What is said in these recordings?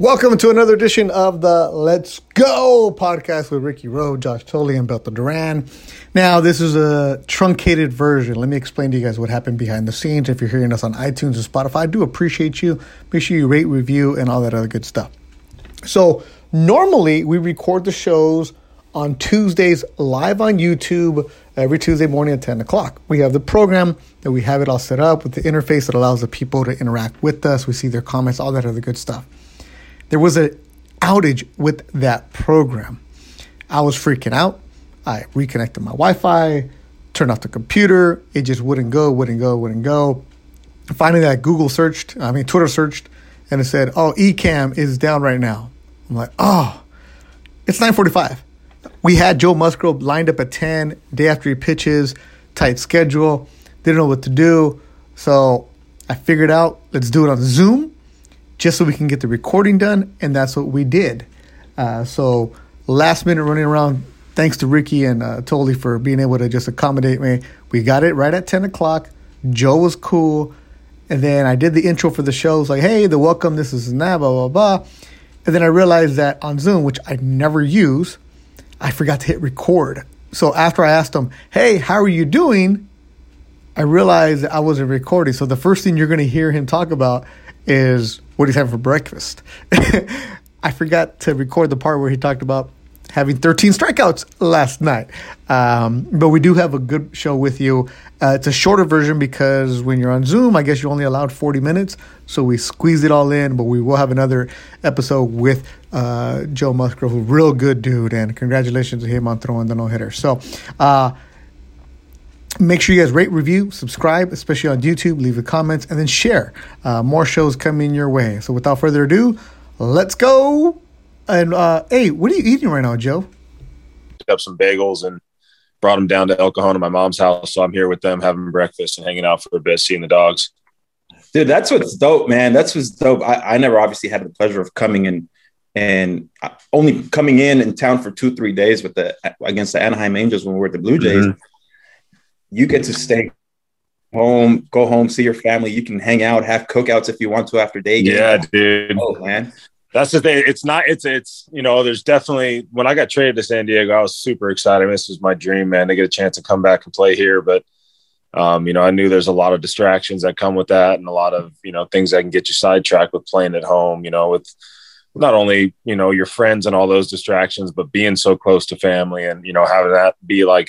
Welcome to another edition of the Let's Go podcast with Ricky Rowe, Josh Thole, and Beto Duran. Now, this is a truncated version. Let me explain to you guys what happened behind the scenes. If you're hearing us on iTunes and Spotify, I do appreciate you. Make sure you rate, review, and all that other good stuff. So, normally we record the shows on Tuesdays live on YouTube every Tuesday morning at 10 o'clock. We have the program that we have it all set up with the interface that allows the people to interact with us. We see their comments, all that other good stuff there was an outage with that program. I was freaking out. I reconnected my Wi-Fi, turned off the computer. It just wouldn't go, wouldn't go, wouldn't go. Finally, that Google searched, I mean Twitter searched, and it said, "Oh, Ecamm is down right now." I'm like, "Oh, it's 9:45." We had Joe Musgrove lined up at 10, day after he pitches, tight schedule, didn't know what to do. So I figured out, let's do it on Zoom just so we can get the recording done, and that's what we did. Uh, so last minute running around, thanks to Ricky and uh, Thole for being able to just accommodate me. We got it right at 10 o'clock. Joe was cool. And then I did the intro for the show. It was like, hey, the welcome, this is that, blah, blah, blah. And then I realized that on Zoom, which I never use, I forgot to hit record. So after I asked him, hey, how are you doing? I realized I wasn't recording. So the first thing you're going to hear him talk about is what he's having for breakfast. I forgot to record the part where he talked about having 13 strikeouts last night. Um, but we do have a good show with you. Uh, it's a shorter version because when you're on Zoom, I guess you're only allowed 40 minutes. So we squeezed it all in, but we will have another episode with uh, Joe Musgrove, a real good dude. And congratulations to him on throwing the no hitter. So, uh, Make sure you guys rate, review, subscribe, especially on YouTube. Leave the comments and then share. Uh, more shows coming your way. So without further ado, let's go. And uh, hey, what are you eating right now, Joe? Up some bagels and brought them down to El Cajon to my mom's house. So I'm here with them having breakfast and hanging out for a bit, seeing the dogs. Dude, that's what's dope, man. That's what's dope. I, I never obviously had the pleasure of coming in and only coming in in town for two, three days with the against the Anaheim Angels when we were at the Blue Jays. Mm-hmm you get to stay home, go home, see your family. You can hang out, have cookouts if you want to after day game. Yeah, dude. Oh man. That's the thing. It's not, it's, it's, you know, there's definitely, when I got traded to San Diego, I was super excited. This was my dream, man, to get a chance to come back and play here. But, um, you know, I knew there's a lot of distractions that come with that and a lot of, you know, things that can get you sidetracked with playing at home, you know, with not only, you know, your friends and all those distractions, but being so close to family and, you know, having that be like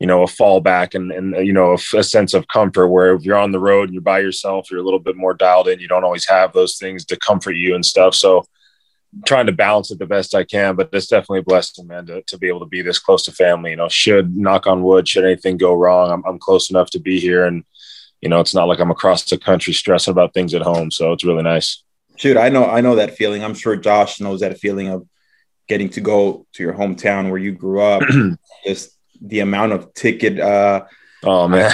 you know a fallback and and you know a, a, sense of comfort where if you're on the road and you're by yourself you're a little bit more dialed in you don't always have those things to comfort you and stuff. So I'm trying to balance it the best i can but it's definitely a blessing man to, to be able to be this close to family you know. Should knock on wood should anything go wrong I'm, I'm close enough to be here and you know it's not like i'm across the country stressing about things at home so it's really nice. Shoot i know i know that feeling. I'm sure josh knows that feeling of getting to go to your hometown where you grew up just the amount of ticket uh oh man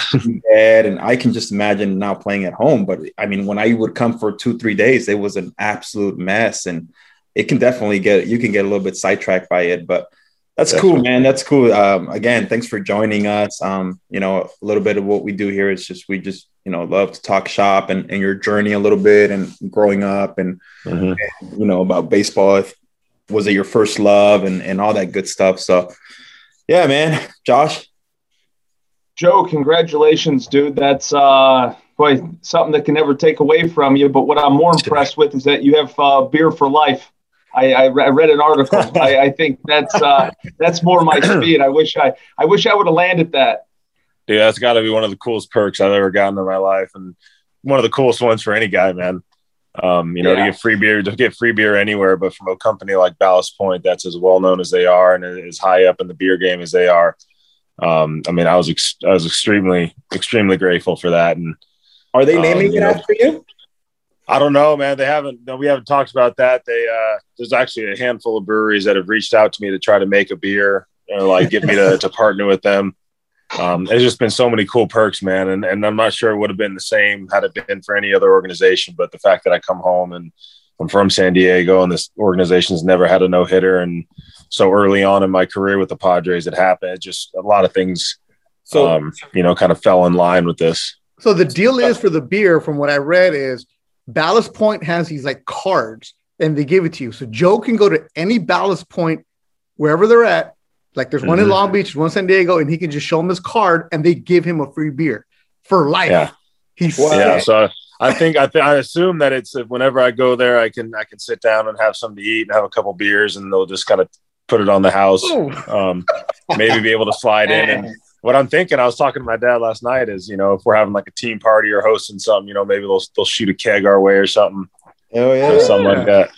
and i can just imagine now playing at home but i mean when i would come for two three days it was an absolute mess and it can definitely get you can get a little bit sidetracked by it but that's definitely. cool man that's cool um, again thanks for joining us um, you know a little bit of what we do here is just we just you know love to talk shop and, and your journey a little bit and growing up and, mm-hmm. and you know about baseball if, was it your first love and, and all that good stuff so yeah, man. Josh. Joe, congratulations, dude. That's uh boy, something that can never take away from you. But what I'm more impressed with is that you have uh, beer for life. I, I, I read an article. I, I, think that's uh, that's more my speed. I wish I I wish I would have landed that. Yeah, that's got to be one of the coolest perks I've ever gotten in my life, and one of the coolest ones for any guy, man. Um, you know, yeah. to get free beer, to get free beer anywhere, but from a company like Ballast Point, that's as well known as they are and as high up in the beer game as they are. Um, I mean, I was ex- I was extremely extremely grateful for that. And are they naming um, it know, after you? I don't know, man. They haven't. No, we haven't talked about that. They uh, there's actually a handful of breweries that have reached out to me to try to make a beer or like get me to, to partner with them. Um, there's just been so many cool perks, man, and and I'm not sure it would have been the same had it been for any other organization. But the fact that I come home and I'm from San Diego and this organization's never had a no hitter, and so early on in my career with the Padres, it happened. It just a lot of things, So um, you know, kind of fell in line with this. So the deal is for the beer, from what I read, is Ballast Point has these like cards and they give it to you. So Joe can go to any Ballast Point wherever they're at. Like there's one in Mhm. Long Beach, one in San Diego, and he can just show them his card and they give him a free beer for life. Yeah. He's Wow. Yeah, so I think I, th- I assume that it's that whenever I go there, I can I can sit down and have something to eat and have a couple beers, and they'll just kind of put it on the house. Um, maybe be able to slide in. And what I'm thinking, I was talking to my dad last night, is you know if we're having like a team party or hosting something, you know maybe they'll they'll shoot a keg our way or something, Hell or yeah. something like that.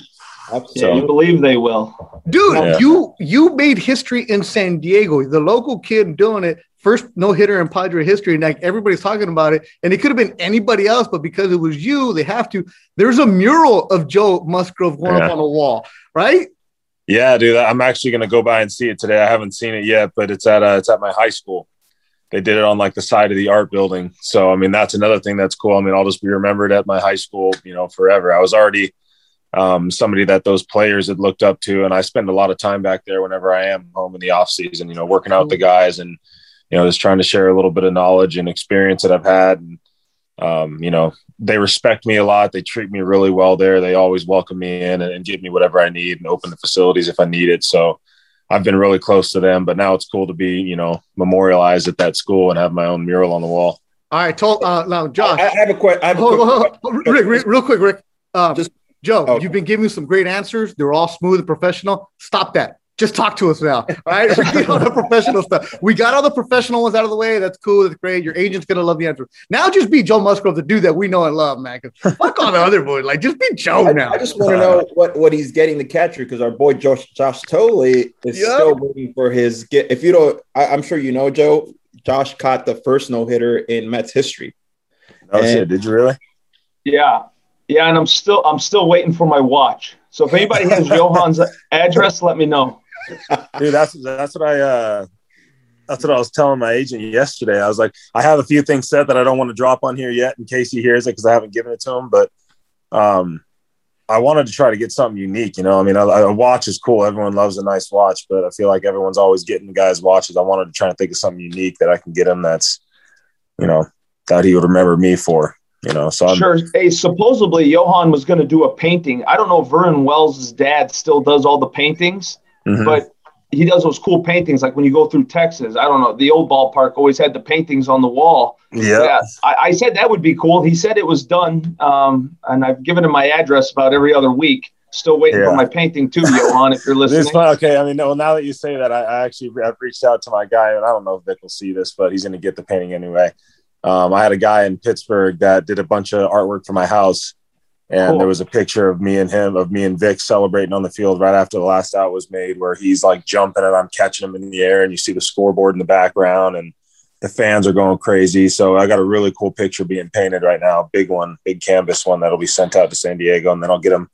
Yeah, Absolutely. you believe they will. Dude, Yeah. you you made history in San Diego. The local kid doing it, first no hitter in Padre history, and like everybody's talking about it. And it could have been anybody else, but because it was you, they have to. There's a mural of Joe Musgrove going up on the wall, right? Yeah, dude, I'm actually gonna go by and see it today. I haven't seen it yet, but it's at uh, it's at my high school. They did it on like the side of the art building. So I mean, that's another thing that's cool. I mean, I'll just be remembered at my high school, you know, forever. I was already um, somebody that those players had looked up to, and I spend a lot of time back there whenever I am home in the off season. You know, working out with the guys and you know just trying to share a little bit of knowledge and experience that I've had. And um, you know, they respect me a lot. They treat me really well there. They always welcome me in and, and give me whatever I need and open the facilities if I need it. So I've been really close to them, but now it's cool to be, you know, memorialized at that school and have my own mural on the wall. All right, told uh, now Josh. I, I have a question. I have a Hold- quick hold- hold- Rick, Rick, real quick, Rick. Um, Just- Joe, okay. you've been giving some great answers. They're all smooth and professional. Stop that. Just talk to us now. All right. Forget all the professional stuff. We got all the professional ones out of the way. That's cool. That's great. Your agent's gonna love the answers. Now just be Joe Musgrove, the dude that we know and love, man. 'Cause Fuck all the other boys. Like just be Joe I, now. I just want to know what, what he's getting the catcher because our boy Josh Josh Thole is Yeah. still waiting for his get. If you don't, I, I'm sure you know, Joe. Josh caught the first no hitter in Mets history. Oh And- shit! Did you really? Yeah, yeah, and I'm still I'm still waiting for my watch. So if anybody has Johan's address, let me know. Dude, that's that's what I uh that's what I was telling my agent yesterday. I was like, I have a few things set that I don't want to drop on here yet in case he hears it because I haven't given it to him. But um I wanted to try to get something unique, you know. I mean, a, a watch is cool. Everyone loves a nice watch, but I feel like everyone's always getting the guys' watches. I wanted to try to think of something unique that I can get him that's, you know, that he would remember me for, you know. So I'm, Sure. Hey, supposedly Johan was going to do a painting. I don't know if Vernon Wells' dad still does all the paintings, Mhm. but he does those cool paintings. Like when you go through Texas, I don't know, the old ballpark always had the paintings on the wall. yeah. I, I said that would be cool. He said it was done, um, and I've given him my address about every other week. Still waiting Yeah. for my painting too, Johan. If you're listening. Okay, I mean, no, now that you say that, I, I actually I've reached out to my guy, and I don't know if Vic will see this, but he's going to get the painting anyway. Um, I had a guy in Pittsburgh that did a bunch of artwork for my house, and Cool. there was a picture of me and him, of me and Vic celebrating on the field right after the last out was made, where he's like jumping and I'm catching him in the air, and you see the scoreboard in the background, and the fans are going crazy. So I got a really cool picture being painted right now, big one, big canvas one that'll be sent out to San Diego, and then I'll get him,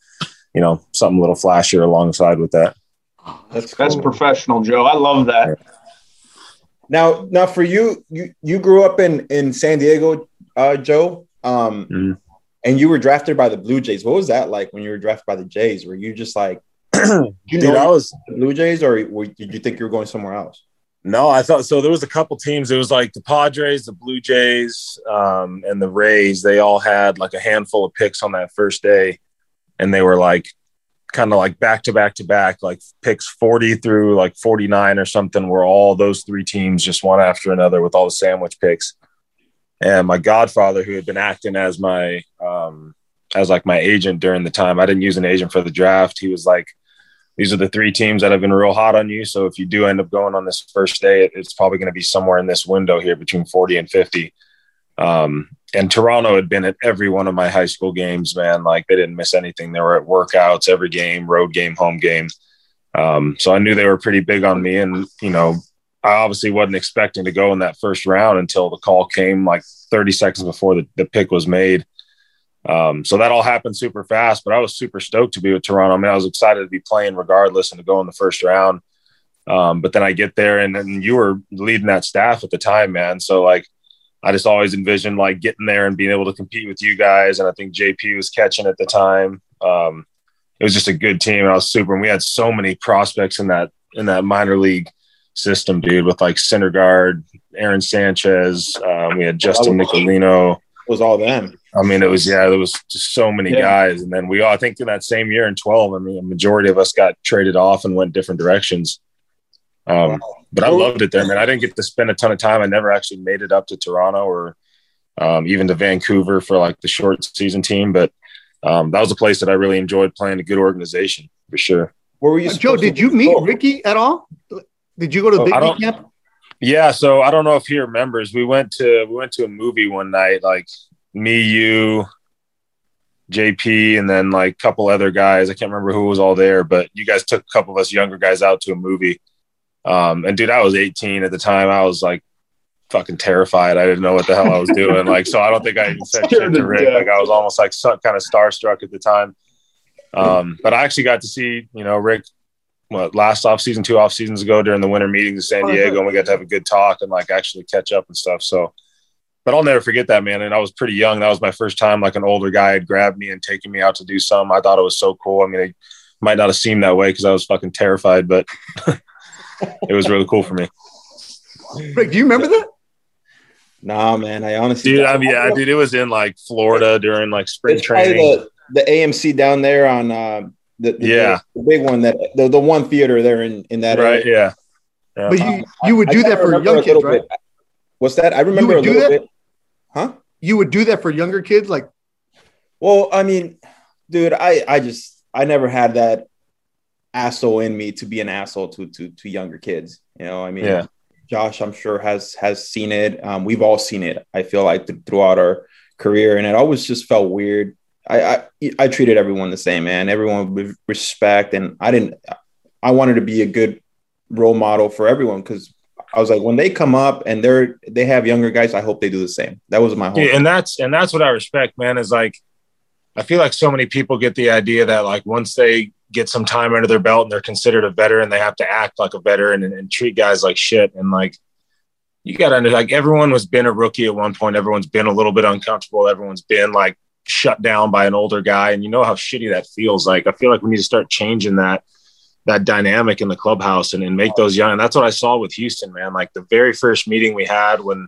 you know, something a little flashier alongside with that. That's that's professional, Joe. I love that. Now, now for you, you you grew up in in San Diego, uh, Joe, um, Mhm. and you were drafted by the Blue Jays. What was that like when you were drafted by the Jays? Were you just like, you Dude, know, I was Blue Jays, or were, did you think you were going somewhere else? no, I thought so. There was a couple teams. It was like the Padres, the Blue Jays, um, and the Rays. They all had like a handful of picks on that first day, and they were like kind of like back to back to back, like picks forty through like forty nine or something. Where all those three teams just one after another with all the sandwich picks. And my godfather, who had been acting as my um, as like my agent during the time, I didn't use an agent for the draft. He was like, these are the three teams that have been real hot on you. So if you do end up going on this first day, it's probably going to be somewhere in this window here between 40 and 50. Um, and Toronto had been at every one of my high school games, man. Like they didn't miss anything. They were at workouts every game, road game, home game. Um, so I knew they were pretty big on me. And, you know, I obviously wasn't expecting to go in that first round until the call came like 30 seconds before the, the pick was made. Um, so that all happened super fast, but I was super stoked to be with Toronto. I mean, I was excited to be playing regardless and to go in the first round. Um, but then I get there and then you were leading that staff at the time, man. So like, I just always envisioned like getting there and being able to compete with you guys. And I think JP was catching at the time. Um, it was just a good team. And I was super, and we had so many prospects in that, in that minor league system, dude, with like Syndergaard Aaron Sanchez. Um, we had Justin Nicolino. was all them. I mean, it was yeah, there was just so many Yeah. guys, and then we all I think in that same year in twelve, I mean, a majority of us got traded off and went different directions. Um, but I loved it there, man. I didn't get to spend a ton of time. I never actually made it up to Toronto or um, even to Vancouver for like the short season team, but um, that was a place that I really enjoyed playing. A good organization for sure. Where were you? Uh, Joe, did you go? meet Ricky at all? Did you go to the Oh, Big League camp? Yeah, so I don't know if he remembers. We went to we went to a movie one night, like me, you, JP, and then like a couple other guys. I can't remember who was all there, but you guys took a couple of us younger guys out to a movie. Um, and dude, I was 18 at the time. I was like fucking terrified. I didn't know what the hell I was doing. Like, so I don't think I even said shit to Rick. Like, I was almost like so, kind of starstruck at the time. Um, but I actually got to see, you know, Rick what last off season, two off seasons ago during the winter meetings in San Diego, and we got to have a good talk and like actually catch up and stuff. So, but I'll never forget that man. And I was pretty young. That was my first time like an older guy had grabbed me and taken me out to do some. I thought it was so cool. I mean, it might not have seemed that way because I was fucking terrified, but it was really cool for me. Rick, do you remember that? Nah, man. I honestly, Dude, I mean, yeah, dude, it was in like Florida during like spring It's training. the, the AMC down there on uh, the, the Yeah. the big one that the, the one theater there in in that Right? area. Yeah. But you you would I do kinda that for young a kids, little right? bit. What's that? I remember a do little that? bit. Huh? You would do that for younger kids, like Well, I mean, dude, I I just I never had that asshole in me to be an asshole to to to younger kids. You know, I mean, Yeah. Josh, I'm sure has has seen it. Um, we've all seen it. I feel like th- throughout our career, and it always just felt weird. I, I I treated everyone the same, man. Everyone with respect, and I didn't. I wanted to be a good role model for everyone because I was like, when they come up and they're they have younger guys, I hope they do the same. That was my whole. Yeah, and that's and that's what I respect, man. Is like, I feel like so many people get the idea that like once they get some time under their belt and they're considered a veteran, they have to act like a veteran and, and treat guys like shit. And like, you got to like everyone was been a rookie at one point. Everyone's been a little bit uncomfortable. Everyone's been like shut down by an older guy, and you know how shitty that feels. Like, I feel like we need to start changing that that dynamic in the clubhouse and, and make those young. And that's what I saw with Houston, man. Like the very first meeting we had when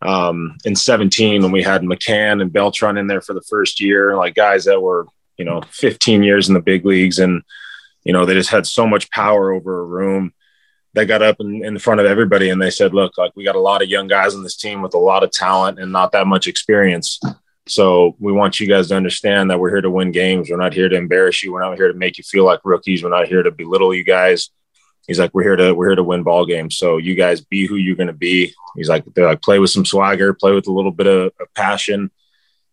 um, in 17 when we had McCann and Beltran in there for the first year, like guys that were, you know, 15 years in the big leagues. And, you know, they just had so much power over a room. They got up in, in front of everybody and they said, look, like we got a lot of young guys on this team with a lot of talent and not that much experience. So we want you guys to understand that we're here to win games. We're not here to embarrass you. We're not here to make you feel like rookies. We're not here to belittle you guys. He's like, we're here to we're here to win ball games. So you guys be who you're going to be. He's like, they're like, play with some swagger, play with a little bit of, of passion,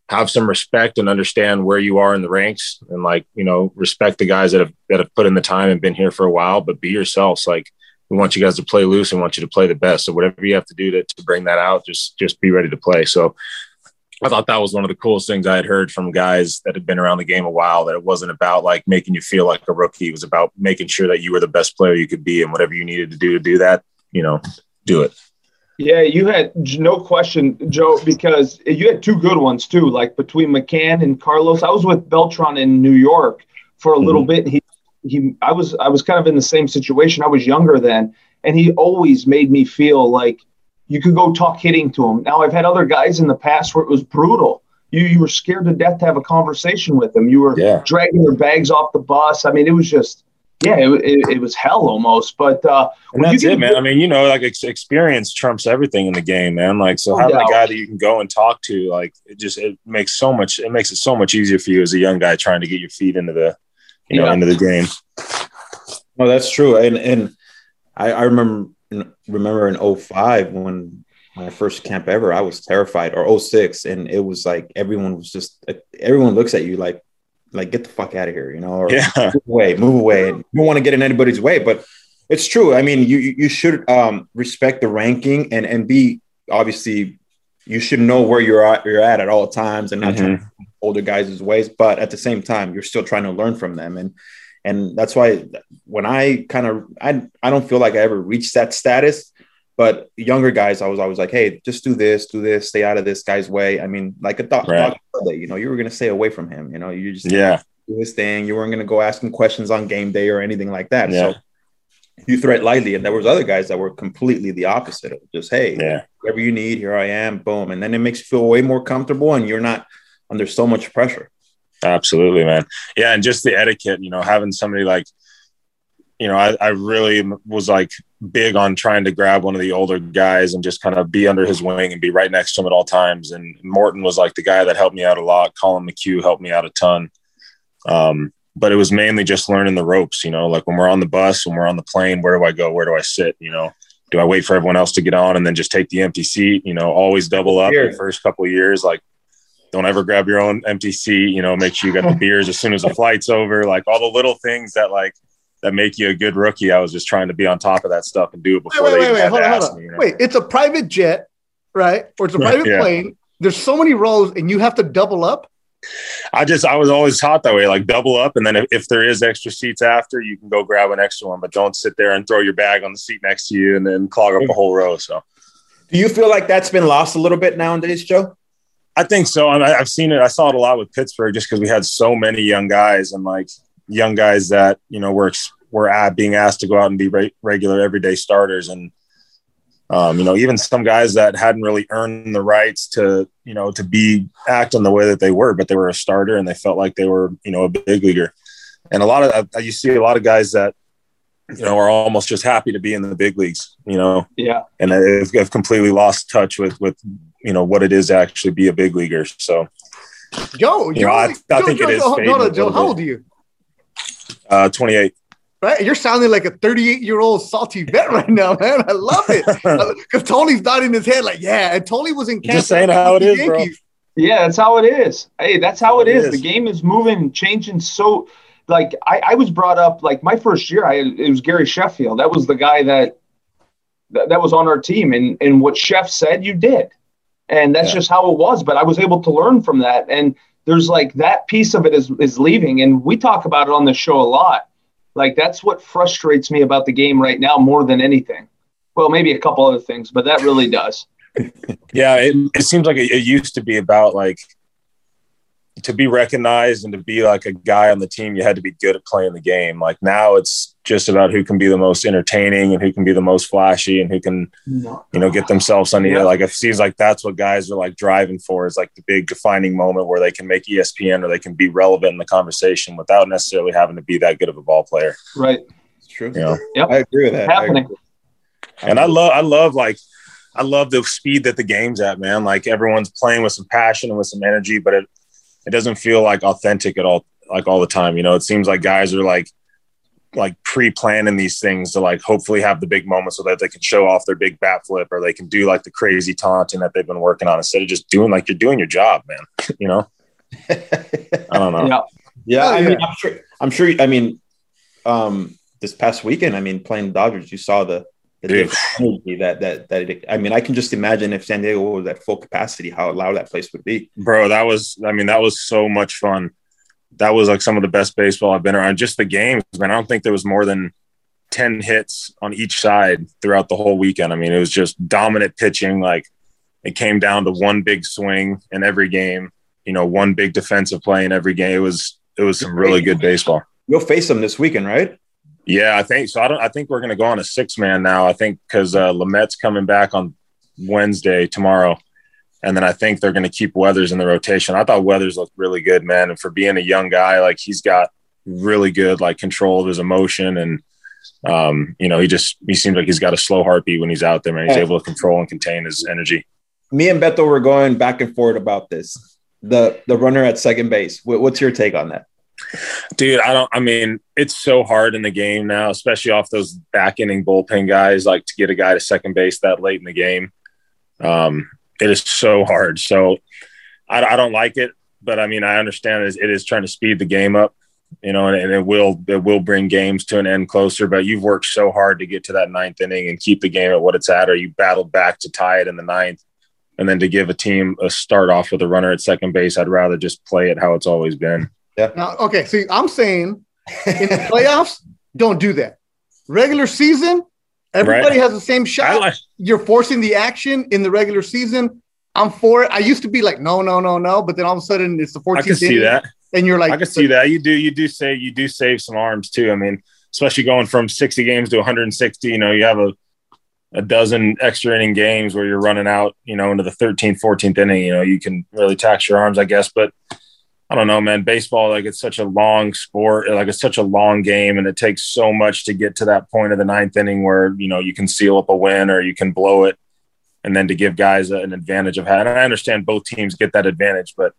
have some respect, and understand where you are in the ranks, and like you know, respect the guys that have that have put in the time and been here for a while. But be yourselves. Like we want you guys to play loose and want you to play the best. So whatever you have to do to to bring that out, just just be ready to play. So I thought that was one of the coolest things I had heard from guys that had been around the game a while. That it wasn't about like making you feel like a rookie. It was about making sure that you were the best player you could be, and whatever you needed to do to do that, you know, do it. Yeah, you had no question, Joe, because you had two good ones too. Like between McCann and Carlos, I was with Beltran in New York for a little mm-hmm. bit. He, he, I was, I was kind of in the same situation. I was younger then, and he always made me feel like you could go talk hitting to him. Now I've had other guys in the past where it was brutal. You, you were scared to death to have a conversation with them. You were Yeah. dragging their bags off the bus. I mean, it was just, yeah, it, it, it was hell almost. But uh, And that's it, man. I mean, you know, like ex- experience trumps everything in the game, man. Like, so No having a guy that you can go and talk to, like, it just it makes so much. It makes it so much easier for you as a young guy trying to get your feet into the, you know, Yeah. into the game. No, that's true. And and I, I remember remember in 05 when my first camp ever, I was terrified, or 06, and it was like everyone was just everyone looks at you like like get the fuck out of here, you know, or Yeah. move away, move away. And you don't want to get in anybody's way, but it's true. I mean, you you you should um, respect the ranking and and be obviously you should know where you're at you're at at all times and not trying to older guys' ways, but at the same time, you're still trying to learn from them. And and that's why when I kind of I I don't feel like I ever reached that status. But younger guys, I was always like, hey, just do this, do this, stay out of this guy's way. I mean, like a dog, Right. dog you know, you were gonna stay away from him. You know, you just Yeah. do his thing. You weren't gonna go ask him questions on game day or anything like that. Yeah. So you threat lightly. And there was other guys that were completely the opposite of just, hey, Yeah. whatever you need, here I am, boom. And then it makes you feel way more comfortable and you're not under so much pressure. Absolutely, man. Yeah, and just the etiquette, you know, having somebody like, you know, I, I really was like big on trying to grab one of the older guys and just kind of be under his wing and be right next to him at all times. And Morton was like the guy that helped me out a lot. Collin McHugh helped me out a ton. Um, but it was mainly just learning the ropes, you know, like when we're on the bus, when we're on the plane, where do I go? Where do I sit? You know, do I wait for everyone else to get on and then just take the empty seat? You know, always double up Here. the first couple of years. Like, don't ever grab your own empty seat. You know, make sure you got the beers as soon as the flight's over. Like all the little things that like that make you a good rookie. I was just trying to be on top of that stuff and do it Wait, before wait, they wait, even wait. had Hold to on, hold on. me. You know? Wait, it's a private jet, right? Or it's a private Yeah. plane. There's so many rows, and you have to double up. I just I was always taught that way, like double up, and then if, if there is extra seats after, you can go grab an extra one, but don't sit there and throw your bag on the seat next to you and then clog up a whole row. So Do you feel like that's been lost a little bit nowadays, Joe? I think so. I mean, I've seen it. I saw it a lot with Pittsburgh just because we had so many young guys and like young guys that you know were were at being asked to go out and be re- regular everyday starters and um, you know even some guys that hadn't really earned the rights to you know to be acting the way that they were, but they were a starter and they felt like they were you know a big leaguer. And a lot of uh, you see a lot of guys that you know are almost just happy to be in the big leagues. You know, Yeah. and have, have completely lost touch with with you know what it is to actually be a big leaguer. So Joe, You you're know, I- I Joe, think it Joe, is Joe, fading hold on, Joe. How old are you? uh, 28. Right, you're sounding like a 38 year old salty vet right now, man. I love it because Tony's nodding his head like, yeah. And Tony was in Kansas. Just saying how it is, bro. Yeah, that's how it is. Hey, that's how it It is. is. The game is moving, changing. So, like, I, I was brought up like my first year. I it was Gary Sheffield. That was the guy that that, that was on our team, and and what Sheff said, you did, and that's Yeah. just how it was. But I was able to learn from that, and there's like that piece of it is is leaving, and we talk about it on the show a lot. Like that's what frustrates me about the game right now more than anything. Well, maybe a couple other things, but that really does. Yeah, it, it seems like it, it used to be about like to be recognized and to be like a guy on the team, you had to be good at playing the game. Like now, it's just about who can be the most entertaining and who can be the most flashy and who can you know get themselves on the Yeah. like. It seems like that's what guys are like driving for is like the big defining moment where they can make ESPN or they can be relevant in the conversation without necessarily having to be that good of a ball player. Right. It's true. You know. Yep. I agree with that. I Happening. agree. and I love I love like I love the speed that the game's at, man. Like everyone's playing with some passion and with some energy, but it it doesn't feel like authentic at all like all the time. You know, it seems like guys are like like pre-planning these things to like hopefully have the big moment so that they can show off their big bat flip or they can do like the crazy taunting that they've been working on instead of just doing like you're doing your job, man. you know? I don't know. Yeah. Yeah, Oh, I mean, I'm sure. I'm sure. I mean, um, this past weekend, I mean, playing Dodgers, you saw the, the energy that that that. It, I mean, I can just imagine if San Diego was at full capacity, how loud that place would be. bro that was i mean that was so much fun. That was like some of the best baseball i've been around. Just the games man. I don't think there was more than 10 hits on each side throughout the whole weekend. I mean it was just dominant pitching. Like it came down to one big swing in every game you know one big defensive play in every game. It was it was some really good baseball. You'll face them this weekend, right? Yeah i think so i don't i think we're going to go on a six man now i think because uh Lamet's coming back on wednesday tomorrow and then I think they're going to keep Weathers in the rotation. I thought Weathers looked really good, man. And for being a young guy, like he's got really good like control of his emotion, and um, you know, he just he seems like he's got a slow heartbeat when he's out there, man. He's able to control and contain his energy. Me and Beto were going back and forth about this. The the runner at second base. What, what's your take on that? Dude, I don't. I mean, it's so hard in the game now, especially off those back inning bullpen guys, like to get a guy to second base that late in the game. Um, it is so hard. So I, I don't like it, but I mean, I understand it is, it is trying to speed the game up, you know, and, and it will it will bring games to an end closer. But you've worked so hard to get to that ninth inning and keep the game at what it's at, or you battled back to tie it in the ninth. And then to give a team a start off with a runner at second base, I'd rather just play it how it's always been. Now, okay, see, I'm saying in the playoffs, don't do that. Regular season, everybody Right. has the same shot. Like, You're forcing the action in the regular season. I'm for it. I used to be like, no, no, no, no, but then all of a sudden it's the 14th I can see inning, that. and you're like, I can see that. You do, you do save, you do save some arms too. I mean, especially going from 60 games to 160. You know, you have a a dozen extra inning games where you're running out, you know, into the 13th, 14th inning. You know, you can really tax your arms, I guess. But I don't know, man. Baseball, like it's such a long sport, like it's such a long game, and it takes so much to get to that point of the ninth inning where you know you can seal up a win or you can blow it, and then to give guys an advantage of having. I understand both teams get that advantage, but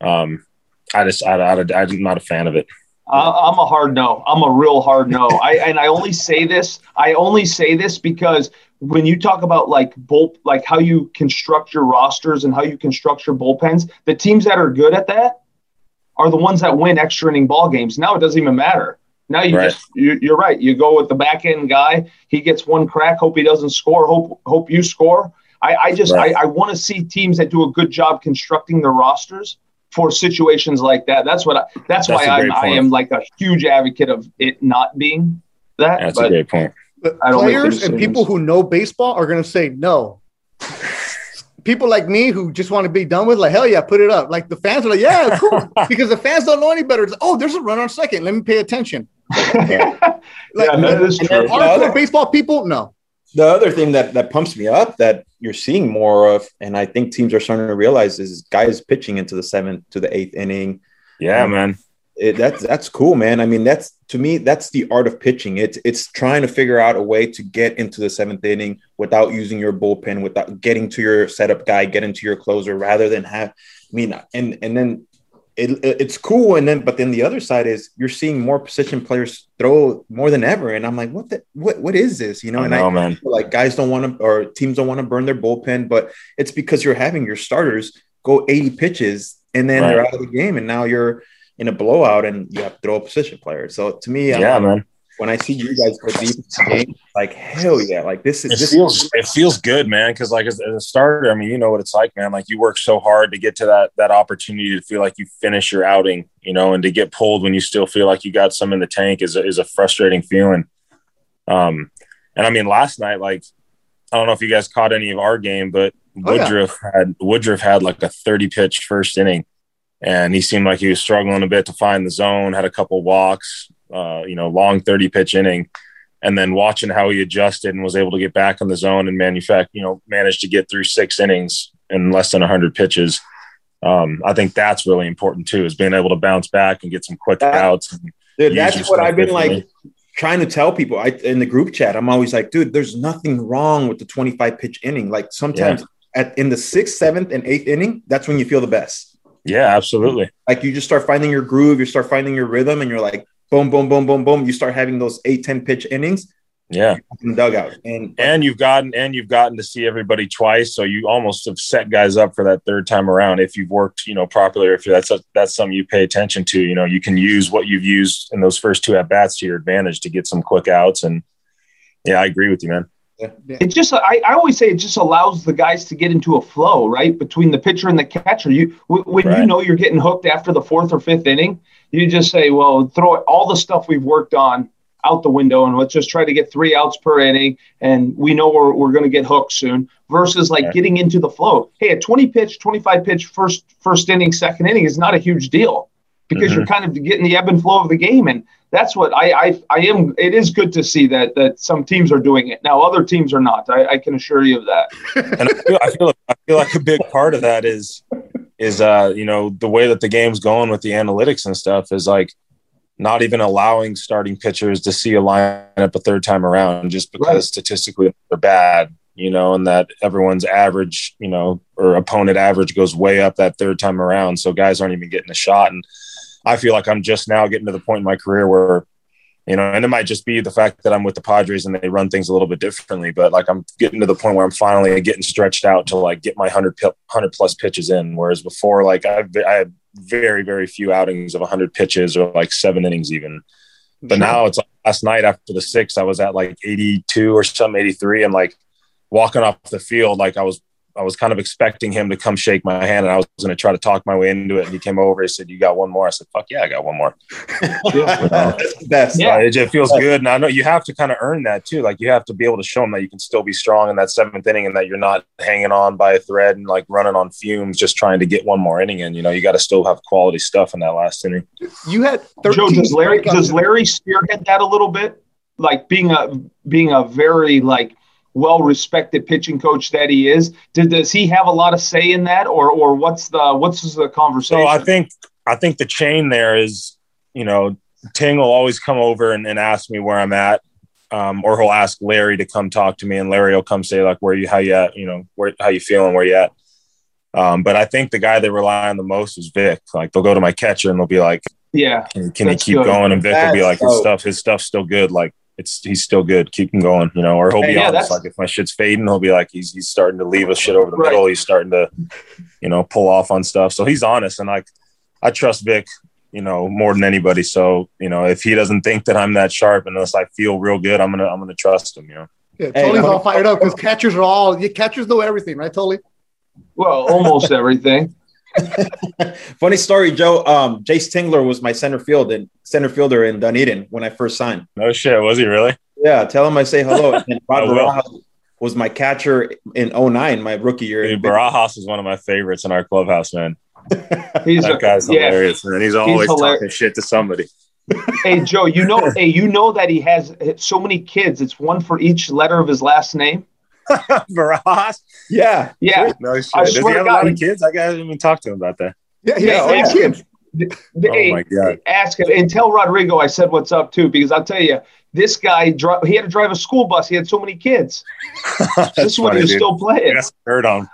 um, I just I, I, I'm not a fan of it. I'm a hard no. I'm a real hard no. I and I only say this. I only say this because when you talk about like bull, like how you construct your rosters and how you construct your bullpens, the teams that are good at that are the ones that win extra inning ball games. Now it doesn't even matter. Now you Right. just you, you're right. You go with the back end guy. He gets one crack. Hope he doesn't score. Hope hope you score. I, I just Right. I, I want to see teams that do a good job constructing their rosters for situations like that. That's what I, that's, That's why a I'm, I am like a huge advocate of it not being that. That's a great point. I don't players and people who know baseball are going to say no. People like me who just want to be done with, like, hell yeah, put it up. Like the fans are like, yeah, cool. because the fans don't know any better. It's, oh, there's a run on second. Let me pay attention. Like, yeah, that is true. then- hardcore baseball people, no. the other thing that that pumps me up that you're seeing more of, and I think teams are starting to realize is guys pitching into the seventh to the eighth inning. Yeah, Um, man. It, that's that's cool, man. I mean, that's to me, that's the art of pitching. It's it's trying to figure out a way to get into the seventh inning without using your bullpen, without getting to your setup guy, getting to your closer, rather than have. I mean, and and then it, it- it's cool, and then but then the other side is you're seeing more position players throw more than ever, and I'm like, what the what what is this? You know, I and know, I man. like guys don't want to or teams don't want to burn their bullpen, but it's because you're having your starters go 80 pitches and then they're out of the game, and now you're in a blowout and you have to throw a position player. So to me, I'm Yeah, man. when I see you guys go deep into the game, like hell yeah, like this is It this feels it feels good, man. Because like as, as a starter, I mean, you know what it's like, man. Like you work so hard to get to that that opportunity to feel like you finish your outing, you know, and to get pulled when you still feel like you got some in the tank is a, is a frustrating feeling. Um, and I mean, last night, like I don't know if you guys caught any of our game, but Oh, yeah. Woodruff had Woodruff had like a thirty pitch first inning, and he seemed like he was struggling a bit to find the zone. Had a couple walks, uh, you know, long thirty pitch inning and then watching how he adjusted and was able to get back in the zone and manufacture, you know, managed to get through six innings in less than 100 pitches. Um, I think that's really important too, is being able to bounce back and get some quick That- outs. Dude, that's what I've been like trying to tell people. I in the group chat, I'm always like, dude, there's nothing wrong with the 25 pitch inning. Like sometimes at in the sixth, seventh, and eighth inning, that's when you feel the best. Yeah, absolutely. Like you just start finding your groove, you start finding your rhythm, and you're like, boom, boom, boom, boom, boom. You start having those eight, 10 pitch innings Yeah. in the dugout. And And you've gotten, and you've gotten to see everybody twice. So you almost have set guys up for that third time around. If you've worked, you know, properly, or if that's, a, that's something you pay attention to, you know, you can use what you've used in those first two at bats to your advantage to get some quick outs. And yeah, I agree with you, man. It just I, I always say it just allows the guys to get into a flow right between the pitcher and the catcher. You when you know you're getting hooked after the fourth or fifth inning, you just say, well, throw all the stuff we've worked on out the window and let's just try to get three outs per inning and we know we're, we're going to get hooked soon versus like Right. getting into the flow hey a 20 pitch 25 pitch first first inning second inning is not a huge deal because mm-hmm. you're kind of getting the ebb and flow of the game and that's what I, I I am it is good to see that that some teams are doing it. Now other teams are not. I, I can assure you of that. And I feel, I feel like, I feel like a big part of that is is uh you know the way that the game's going with the analytics and stuff is like not even allowing starting pitchers to see a lineup a third time around just because Right. statistically they're bad you know and that everyone's average you know or opponent average goes way up that third time around. So guys aren't even getting a shot. And I feel like I'm just now getting to the point in my career where you know, and it might just be the fact that I'm with the Padres and they run things a little bit differently. But like I'm getting to the point where I'm finally getting stretched out to like get my hundred hundred plus pitches in. Whereas before, like I've, I had very very few outings of 100 pitches or like seven innings even. But now it's like last night after the six, I was at like 82 or something, 83, and like walking off the field, like I was I was kind of expecting him to come shake my hand, and I was going to try to talk my way into it. And he came over. He said, "You got one more." I said, "Fuck yeah, I got one more." That's the. Yeah. Uh, it just feels good, and I know you have to kind of earn that too. Like you have to be able to show them that you can still be strong in that seventh inning, and that you're not hanging on by a thread and like running on fumes, just trying to get one more inning in. You know, you got to still have quality stuff in that last inning. You had 13 Joe, does Larry strikeouts. does Larry spearhead that a little bit? Like being a being a very like well respected pitching coach that he is. Did, does he have a lot of say in that, or or what's the what's the conversation? So I think I think the chain there is, you know, Ting will always come over and, and ask me where I'm at, um, or he'll ask Larry to come talk to me, and Larry will come say like, "Where you? How you at? You know, where how you feeling? Where you at?" Um, but I think the guy they rely on the most is Vic. Like they'll go to my catcher and they'll be like, yeah, "Can, can he keep good. going?" And Vic will be like, "His dope. stuff, his stuff's still good. Like it's he's still good. Keep him going." You know, or he'll Hey, be yeah, honest. Like if my shit's fading, he'll be like, "He's he's starting to leave us shit over the Right. middle. He's starting to, you know, pull off on stuff." So he's honest, and like I trust Vic you know, more than anybody. So, you know, if he doesn't think that I'm that sharp unless I feel real good, I'm gonna I'm gonna trust him, you know. Yeah, Hey, all fired up because catchers are all yeah, catchers know everything, right, Thole? well, almost everything. Funny story, Joe. Um, Jayce Tingler was my center field and center fielder in Dunedin when I first signed. No shit, was he really? Yeah, tell him I say hello. And Rod Barajas was my catcher in 09, my rookie year. Dude, Barajas is one of my favorites in our clubhouse, man. He's That a, guy's yeah. hilarious, man. He's always hilarious. talking shit to somebody. Hey Joe, you know, hey, you know that he has so many kids. It's one for each letter of his last name. Barajas? Yeah. Yeah, No shit. I Does he have to a lot of kids? I haven't even talked to him about that. Yeah, Yeah, yeah, ask kids. Oh my god. ask him and tell Rodrigo I said what's up too, because I'll tell you, this guy he had to drive a school bus. He had so many kids. That's this is when he was dude. still playing. That's heard on.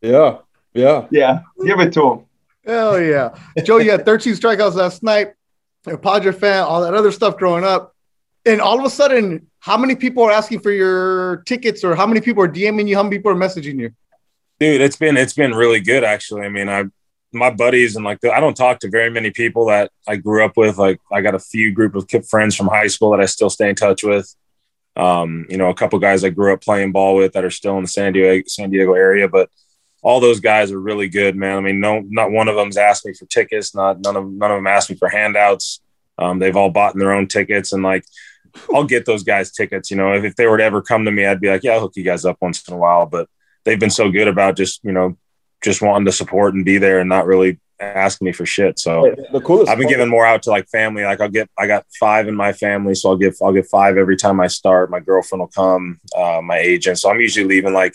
Yeah. Yeah. Yeah, give it to him. Hell yeah. Joe, you had 13 strikeouts last night. You're a Padre fan, all that other stuff growing up. And all of a sudden, how many people are asking for your tickets or how many people are DMing you? How many people are messaging you? dude it's been it's been really good actually. I mean i my buddies and like the, i don't talk to very many people that i grew up with. Like i got a few group of friends from high school that i still stay in touch with. Um you know a couple guys i grew up playing ball with that are still in the san diego san diego area but all those guys are really good man. I mean no not one of them's asked me for tickets not none of none of them asked me for handouts. Um, they've all bought their own tickets and like i'll get those guys tickets you know if, if they were to ever come to me i'd be like yeah i'll hook you guys up once in a while but they've been so good about just you know just wanting to support and be there and not really asking me for shit. So The coolest. I've been giving more out to like family. Like I'll get I got five in my family, so I'll give I'll get five every time I start. My girlfriend will come, uh, my agent. So I'm usually leaving like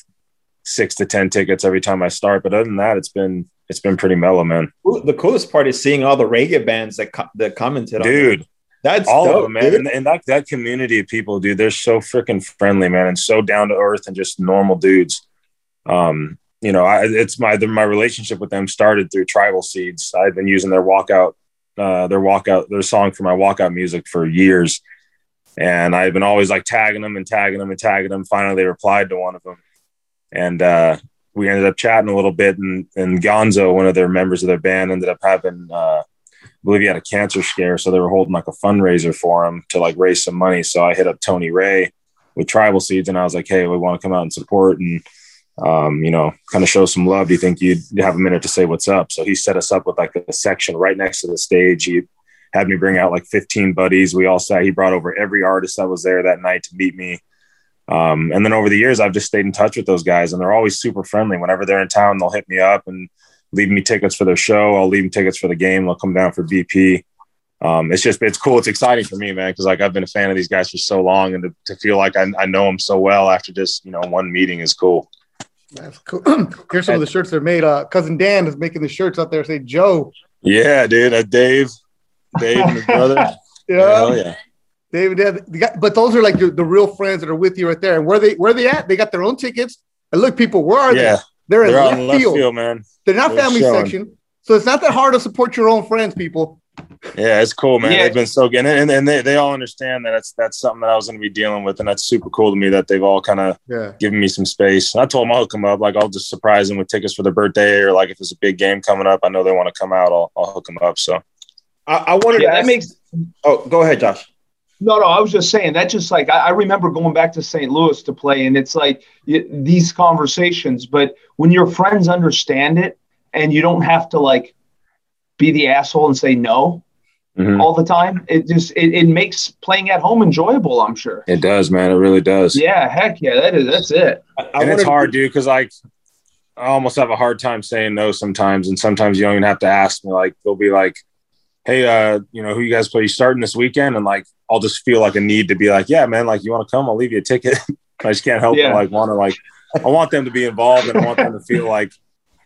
six to ten tickets every time I start. But other than that, it's been it's been pretty mellow, man. the coolest part is seeing all the reggae bands that co- that commented. Dude, That's all dope, of them, man. And, and that that community of people, dude, they're so freaking friendly, man, and so down to earth and just normal dudes. Um, you know, I, it's my my relationship with them started through Tribal Seeds. I've been using their walkout, uh, their walkout, their song for my walkout music for years, and I've been always like tagging them and tagging them and tagging them. Finally, they replied to one of them, and uh, we ended up chatting a little bit. And, and Gonzo, one of their members of their band, ended up having. Uh, believe he had a cancer scare, so they were holding like a fundraiser for him to like raise some money. So I hit up Tony Ray with Tribal Seeds, and I was like, "Hey, we want to come out and support and um, you know, kind of show some love. Do you think you'd have a minute to say what's up?" So he set us up with like a section right next to the stage. He had me bring out like 15 buddies. We all sat. He brought over every artist that was there that night to meet me. Um, and then over the years, I've just stayed in touch with those guys, and they're always super friendly. Whenever they're in town, they'll hit me up and leave me tickets for their show. I'll leave them tickets for the game. They'll come down for VP. Um, it's just it's cool. It's exciting for me, man, because like I've been a fan of these guys for so long, and to, to feel like I, I know them so well after just you know one meeting is cool. That's cool. Here's some of the shirts they're made. Uh, cousin Dan is making the shirts out there. Say Joe. Yeah, dude. Uh, Dave, Dave and his brother. Yeah, Hell yeah. David. Yeah, but those are like the, the real friends that are with you right there. And where they where they at? They got their own tickets. And look, people, where are Yeah, they? They're in they're out left, in left field. field, man. They're not They're family showing. section. So it's not that hard to support your own friends, people. Yeah, it's cool, man. Yeah. They've been so good, and, and, and they, they all understand that that's that's something that I was going to be dealing with, and that's super cool to me that they've all kind of Yeah. given me some space. And I told them I'll hook them up, like I'll just surprise them with tickets for their birthday, or like if it's a big game coming up, I know they want to come out, I'll, I'll hook them up. So I, I wanted Yeah, to that ask, makes Oh, go ahead, Josh. No, no, I was just saying that. Just like I, I remember going back to St. Louis to play, and it's like y- these conversations. But when your friends understand it, and you don't have to like be the asshole and say no Mhm. all the time, it just it, it makes playing at home enjoyable. I'm sure. It does, man. It really does. Yeah, heck yeah, that is that's it. I and it's hard, dude, because like I almost have a hard time saying no sometimes, and sometimes you don't even have to ask me. Like they'll be like, "Hey, uh, you know, who you guys play? You starting this weekend?" And like I'll just feel like a need to be like, "Yeah, man, like you want to come? I'll leave you a ticket." I just can't help Yeah. but like want to like I want them to be involved and I want them to feel like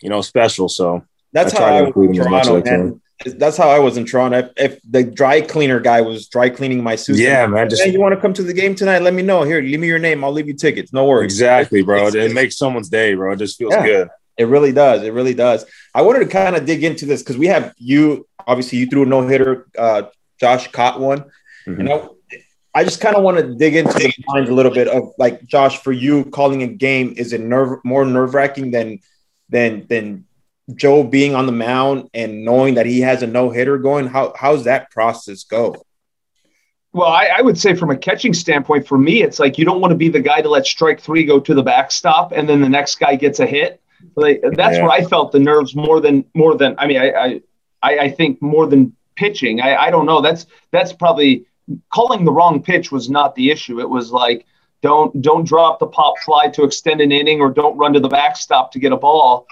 you know special. So That's I how I was in them as much Toronto, as I can. man. That's how I was in Toronto. If, if the dry cleaner guy was dry cleaning my suit, yeah, man, just "Hey, you want to come to the game tonight? Let me know. Here, leave me your name. I'll leave you tickets. No worries. exactly, bro. It's- It makes someone's day, bro. It just feels Yeah. good. It really does. It really does. I wanted to kind of dig into this because we have you. Obviously, you threw a no hitter. Uh, Josh caught one. Mhm. You know, I just kind of want to dig into the minds a little bit of like Josh. For you, calling a game is it nerve more nerve wracking than than than Joe being on the mound and knowing that he has a no hitter going? How how's that process go? Well, I, I would say from a catching standpoint, for me, it's like you don't want to be the guy to let strike three go to the backstop and then the next guy gets a hit. Like that's Yeah. where I felt the nerves more than more than I mean, I I, I think more than pitching. I, I don't know. That's that's probably calling the wrong pitch was not the issue. It was like don't don't drop the pop fly to extend an inning or don't run to the backstop to get a ball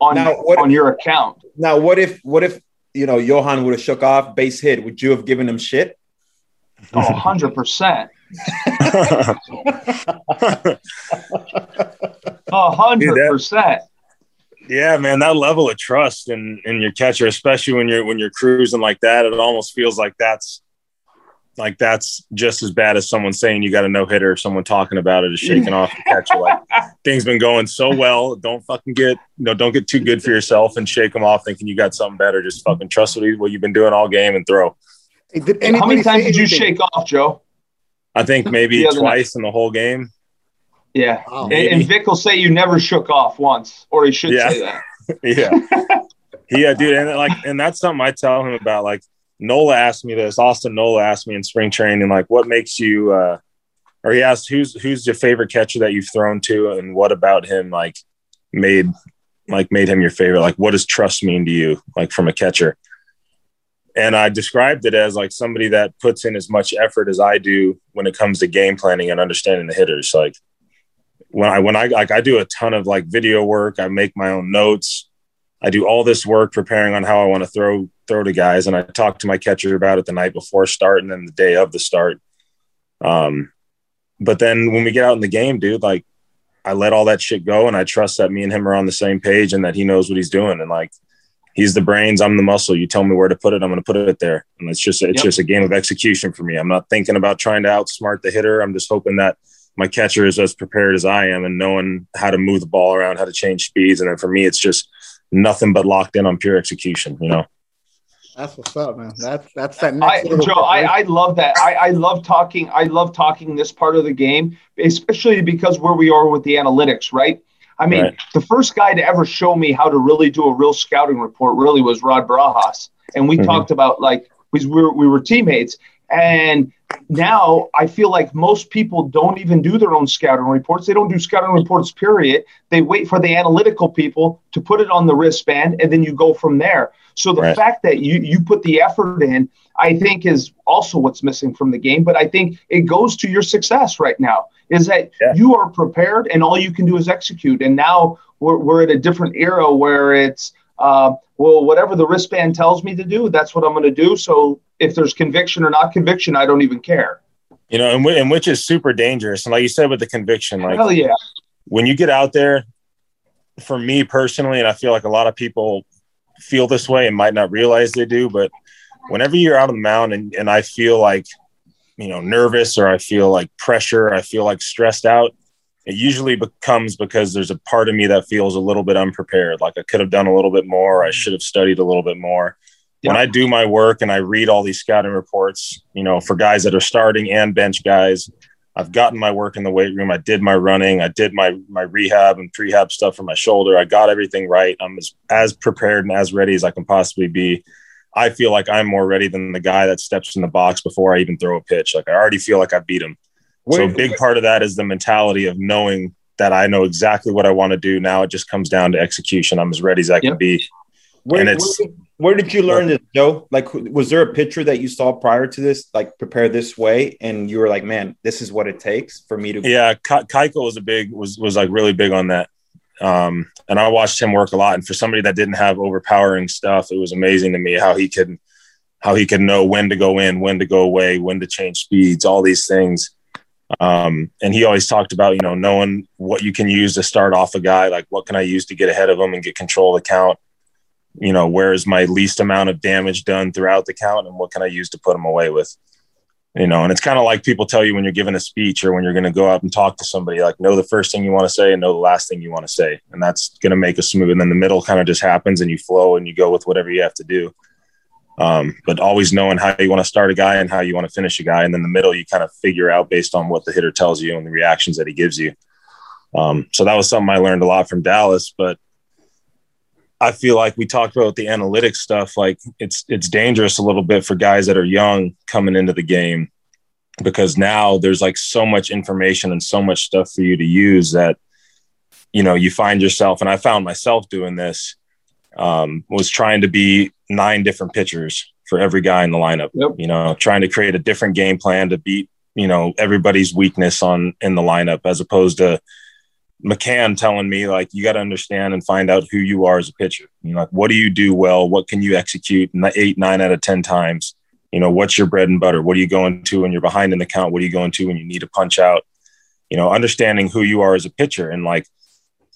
on Now, what- on your account. Now, what if what if you know Johan would have shook off base hit? Would you have given him shit? Oh, 100%. A hundred percent. Yeah, man, that level of trust in in your catcher, especially when you're when you're cruising like that, it almost feels like that's like that's just as bad as someone saying you got a no hitter, or someone talking about it is shaking off the catcher. Like things been going so well, don't fucking get you know, don't get too good for yourself and shake them off thinking you got something better. Just fucking trust what, you- what you've been doing all game and throw. Hey, did How many times did you anything? shake off, Joe? I think maybe The other twice in the whole game. Yeah. Wow. And, and Vic will say you never shook off once, or he should Yeah. say that. yeah. Yeah, dude. And like, and that's something I tell him about. Like, Nola asked me this. Austin Nola asked me in spring training, like, what makes you, uh, or he asked, who's, who's your favorite catcher that you've thrown to? And what about him, like, made, like, made him your favorite? Like, what does trust mean to you, like, from a catcher? And I described it as like somebody that puts in as much effort as I do when it comes to game planning and understanding the hitters. Like, when I when I like I do a ton of like video work, I make my own notes. I do all this work preparing on how I want to throw throw to guys, and I talk to my catcher about it the night before start and then the day of the start. Um, but then when we get out in the game, dude, like I let all that shit go, and I trust that me and him are on the same page and that he knows what he's doing, and like he's the brains, I'm the muscle. You tell me where to put it, I'm going to put it there, and it's just it's Yep. just a game of execution for me. I'm not thinking about trying to outsmart the hitter. I'm just hoping that my catcher is as prepared as I am and knowing how to move the ball around, how to change speeds. And then for me, it's just nothing but locked in on pure execution, you know? That's what's up, man. That's that's that next I, level Joe, I. I love that. I, I love talking. I love talking this part of the game, especially because where we are with the analytics, right? I mean, Right. the first guy to ever show me how to really do a real scouting report really was Rod Barajas, and we Mhm. talked about like we were we were teammates, and now I feel like most people don't even do their own scouting reports. They don't do scouting reports. Period. They wait for the analytical people to put it on the wristband, and then you go from there. So the Right. fact that you you put the effort in, I think, is also what's missing from the game. But I think it goes to your success right now. Is that Yeah. you are prepared, and all you can do is execute. And now we're we're at a different era where it's uh, well, whatever the wristband tells me to do, that's what I'm going to do. So if there's conviction or not conviction, I don't even care. You know, and, whi- and which is super dangerous. And like you said, with the conviction, like Hell yeah. when you get out there, for me personally, and I feel like a lot of people feel this way and might not realize they do, but whenever you're out on the mound and, and I feel like, you know, nervous or I feel like pressure, I feel like stressed out, it usually becomes because there's a part of me that feels a little bit unprepared. Like I could have done a little bit more. I mm. should have studied a little bit more. When I do my work and I read all these scouting reports, you know, for guys that are starting and bench guys, I've gotten my work in the weight room. I did my running. I did my my rehab and prehab stuff for my shoulder. I got everything right. I'm as, as prepared and as ready as I can possibly be. I feel like I'm more ready than the guy that steps in the box before I even throw a pitch. Like I already feel like I beat him. So a big part of that is the mentality of knowing that I know exactly what I want to do. Now it just comes down to execution. I'm as ready as I can be. Where, and it's where, where did you learn this, Joe? Like, was there a picture that you saw prior to this, like prepare this way, and you were like, "Man, this is what it takes for me to." Yeah, Ka- Keuchel was a big was was like really big on that, um, and I watched him work a lot. And for somebody that didn't have overpowering stuff, it was amazing to me how he could how he could know when to go in, when to go away, when to change speeds, all these things. Um, and he always talked about you know knowing what you can use to start off a guy, like what can I use to get ahead of him and get control of the count you know, where is my least amount of damage done throughout the count and what can I use to put them away with? You know, and it's kind of like people tell you when you're giving a speech or when you're going to go out and talk to somebody, like know the first thing you want to say and know the last thing you want to say. And that's going to make a smooth. And then the middle kind of just happens and you flow and you go with whatever you have to do. Um, but always knowing how you want to start a guy and how you want to finish a guy. And then the middle, you kind of figure out based on what the hitter tells you and the reactions that he gives you. Um, so that was something I learned a lot from Dallas, but I feel like we talked about the analytics stuff. Like it's it's dangerous a little bit for guys that are young coming into the game because now there's like so much information and so much stuff for you to use that you know you find yourself and I found myself doing this um, was trying to be nine different pitchers for every guy in the lineup. Yep. You know, trying to create a different game plan to beat you know everybody's weakness on in the lineup as opposed to McCann telling me like you got to understand and find out who you are as a pitcher. You know, like what do you do well? What can you execute eight, nine out of ten times? You know, what's your bread and butter? What are you going to when you're behind in the count? What are you going to when you need to punch out? You know, understanding who you are as a pitcher and like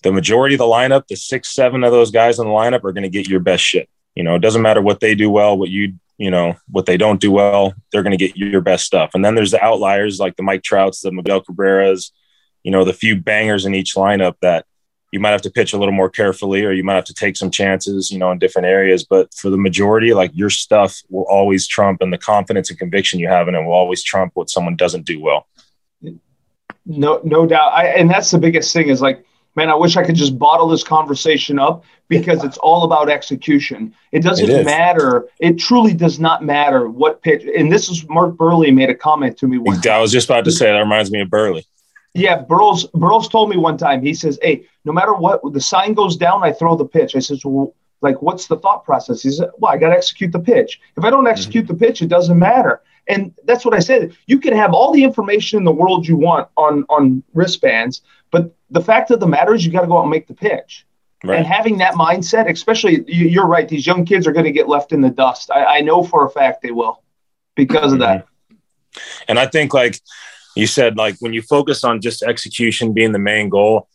the majority of the lineup, the six, seven of those guys in the lineup are going to get your best shit. You know, it doesn't matter what they do well, what you you know what they don't do well, they're going to get your best stuff. And then there's the outliers like the Mike Trouts, the Miguel Cabreras, you know, the few bangers in each lineup that you might have to pitch a little more carefully or you might have to take some chances, you know, in different areas. But for the majority, like your stuff will always trump and the confidence and conviction you have in it will always trump what someone doesn't do well. No, no doubt. I, and that's the biggest thing is like, man, I wish I could just bottle this conversation up because it's all about execution. It doesn't It matter. It truly does not matter what pitch. And this is Mark Buehrle made a comment to me one I was just about to say that reminds me of Buehrle. Yeah, Burrows Burrows told me one time. He says, "Hey, no matter what, the sign goes down, I throw the pitch." I says, "Well, like, what's the thought process?" He said, "Well, I got to execute the pitch. If I don't mm-hmm. execute the pitch, it doesn't matter." And that's what I said. You can have all the information in the world you want on on wristbands, but the fact of the matter is, you got to go out and make the pitch. Right. And having that mindset, especially you, you're right. These young kids are going to get left in the dust. I, I know for a fact they will, because of that. Mm-hmm. And I think like you said, like when you focus on just execution being the main goal,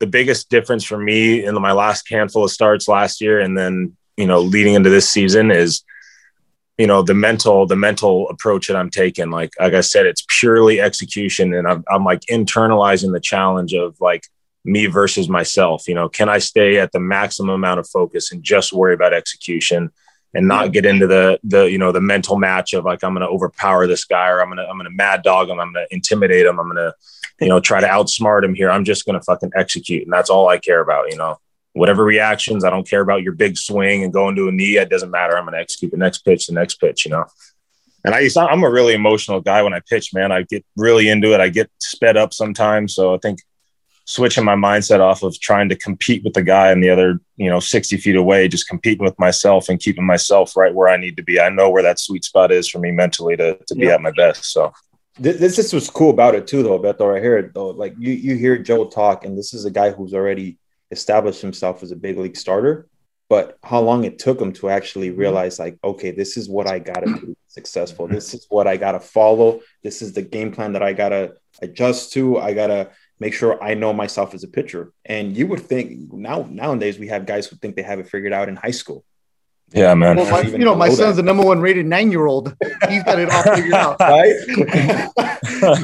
the biggest difference for me in my last handful of starts last year and then, you know, leading into this season is, you know, the mental, the mental approach that I'm taking. Like, like I said, it's purely execution. And I'm, I'm like internalizing the challenge of like me versus myself. You know, can I stay at the maximum amount of focus and just worry about execution? and not get into the the you know the mental match of like I'm going to overpower this guy or I'm going to I'm going to mad dog him I'm going to intimidate him I'm going to you know try to outsmart him here I'm just going to fucking execute and that's all I care about you know whatever reactions I don't care about your big swing and going to a knee it doesn't matter I'm going to execute the next pitch the next pitch you know and I I'm a really emotional guy when I pitch man I get really into it I get sped up sometimes so I think switching my mindset off of trying to compete with the guy on the other, you know, 60 feet away, just competing with myself and keeping myself right where I need to be. I know where that sweet spot is for me mentally to, to be Yeah. at my best. So This, this is what's cool about it too, though, Beto. I hear it though. Like you, you hear Joe talk, and this is a guy who's already established himself as a big league starter. But how long it took him to actually mm-hmm. realize, like, okay, this is what I gotta do be successful. This is what I gotta follow. This is the game plan that I gotta adjust to. I gotta make sure I know myself as a pitcher. And you would think now nowadays we have guys who think they have it figured out in high school. Yeah, man. Well, my, you know, my know son's that. the number one rated nine year old. He's got it all figured out. Right?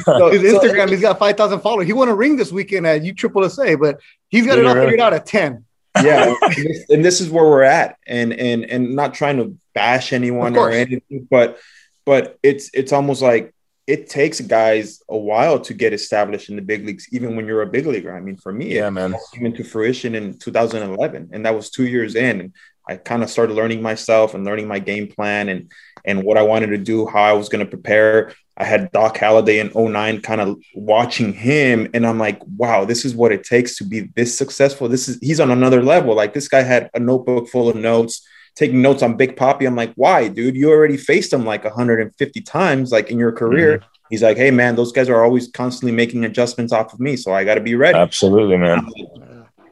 So- His so- Instagram, he's got 5,000 followers. He won a ring this weekend at U Triple SA, but he's got it all figured out at 10. yeah and this, and this is where we're at and and and not trying to bash anyone or anything but but it's it's almost like it takes guys a while to get established in the big leagues even when you're a big leaguer i mean for me yeah, it man. came into fruition in 2011 and that was two years in and I kind of started learning myself and learning my game plan and and what I wanted to do, how I was going to prepare. I had Doc Halladay in 09 kind of watching him and I'm like, wow, this is what it takes to be this successful. This is he's on another level. Like this guy had a notebook full of notes, taking notes on Big Papi. I'm like, why, dude? You already faced him like 150 times like in your career. Mm-hmm. He's like, hey man, those guys are always constantly making adjustments off of me, so I got to be ready. Absolutely, man.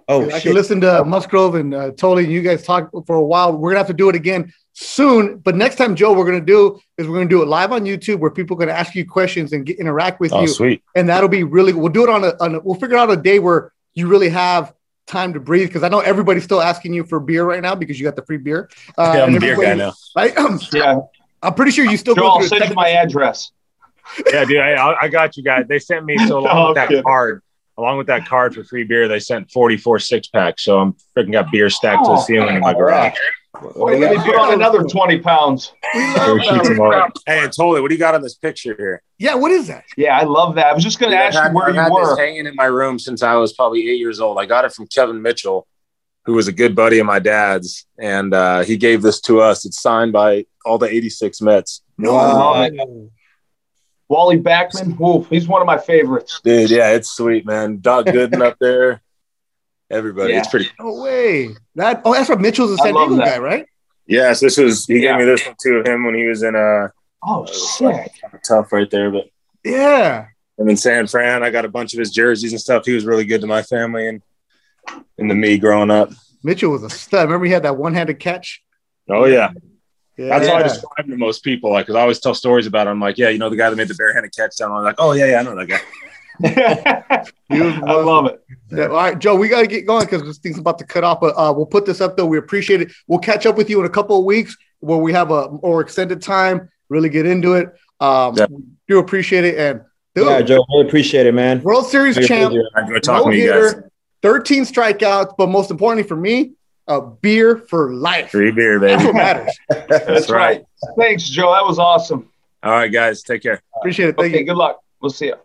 Oh, I shit. can listen to Musgrove and uh, Thole. You guys talk for a while. We're gonna have to do it again soon. But next time, Joe, we're gonna do is we're gonna do it live on YouTube where people can ask you questions and get, interact with oh, you. Sweet. And that'll be really. We'll do it on a, on a. We'll figure out a day where you really have time to breathe because I know everybody's still asking you for beer right now because you got the free beer. Uh, yeah, I'm a beer guy now. Right? yeah. I'm pretty sure you still Joe, go. I'll send you my address. Yeah, dude, I, I got you guys. They sent me so along with that card, along with that card for free beer, they sent 44 six packs. So I'm freaking got beer stacked oh, to the ceiling in my garage. Wait, let me put on another 20 pounds. Hey, and totally, what do you got on this picture here? Yeah, what is that? Yeah, I love that. I was just going to ask had, you where I've you were. hanging in my room since I was probably eight years old. I got it from Kevin Mitchell, who was a good buddy of my dad's, and uh, he gave this to us. It's signed by all the 86 Mets. Wow. Wally Backman, ooh, he's one of my favorites. Dude, yeah, it's sweet, man. Doc Gooden up there. Everybody, yeah. it's pretty. No way. That oh, that's what Mitchell's a San Diego guy, right? Yes, this was. He yeah. gave me this one too. Of him when he was in uh Oh, sick. tough right there, but yeah. I'm in San Fran. I got a bunch of his jerseys and stuff. He was really good to my family and and to me growing up. Mitchell was a stud. Remember he had that one-handed catch. Oh yeah. Yeah. That's how I describe to most people. Like, cause I always tell stories about him. I'm like, yeah, you know, the guy that made the barehanded catch down. I'm like, oh yeah, yeah, I know that guy. I love it. Yeah, all right, Joe, we got to get going because this thing's about to cut off. But uh, we'll put this up though. We appreciate it. We'll catch up with you in a couple of weeks where we have a more extended time. Really get into it. Um, yeah. Do appreciate it and dude, yeah, Joe, really appreciate it, man. World Series champ. I enjoy talking to you guys. 13 strikeouts, but most importantly for me, a beer for life. Free beer, baby. That's what matters. That's, That's right. right. Thanks, Joe. That was awesome. All right, guys. Take care. Appreciate it. Thank okay, you. Good luck. We'll see you.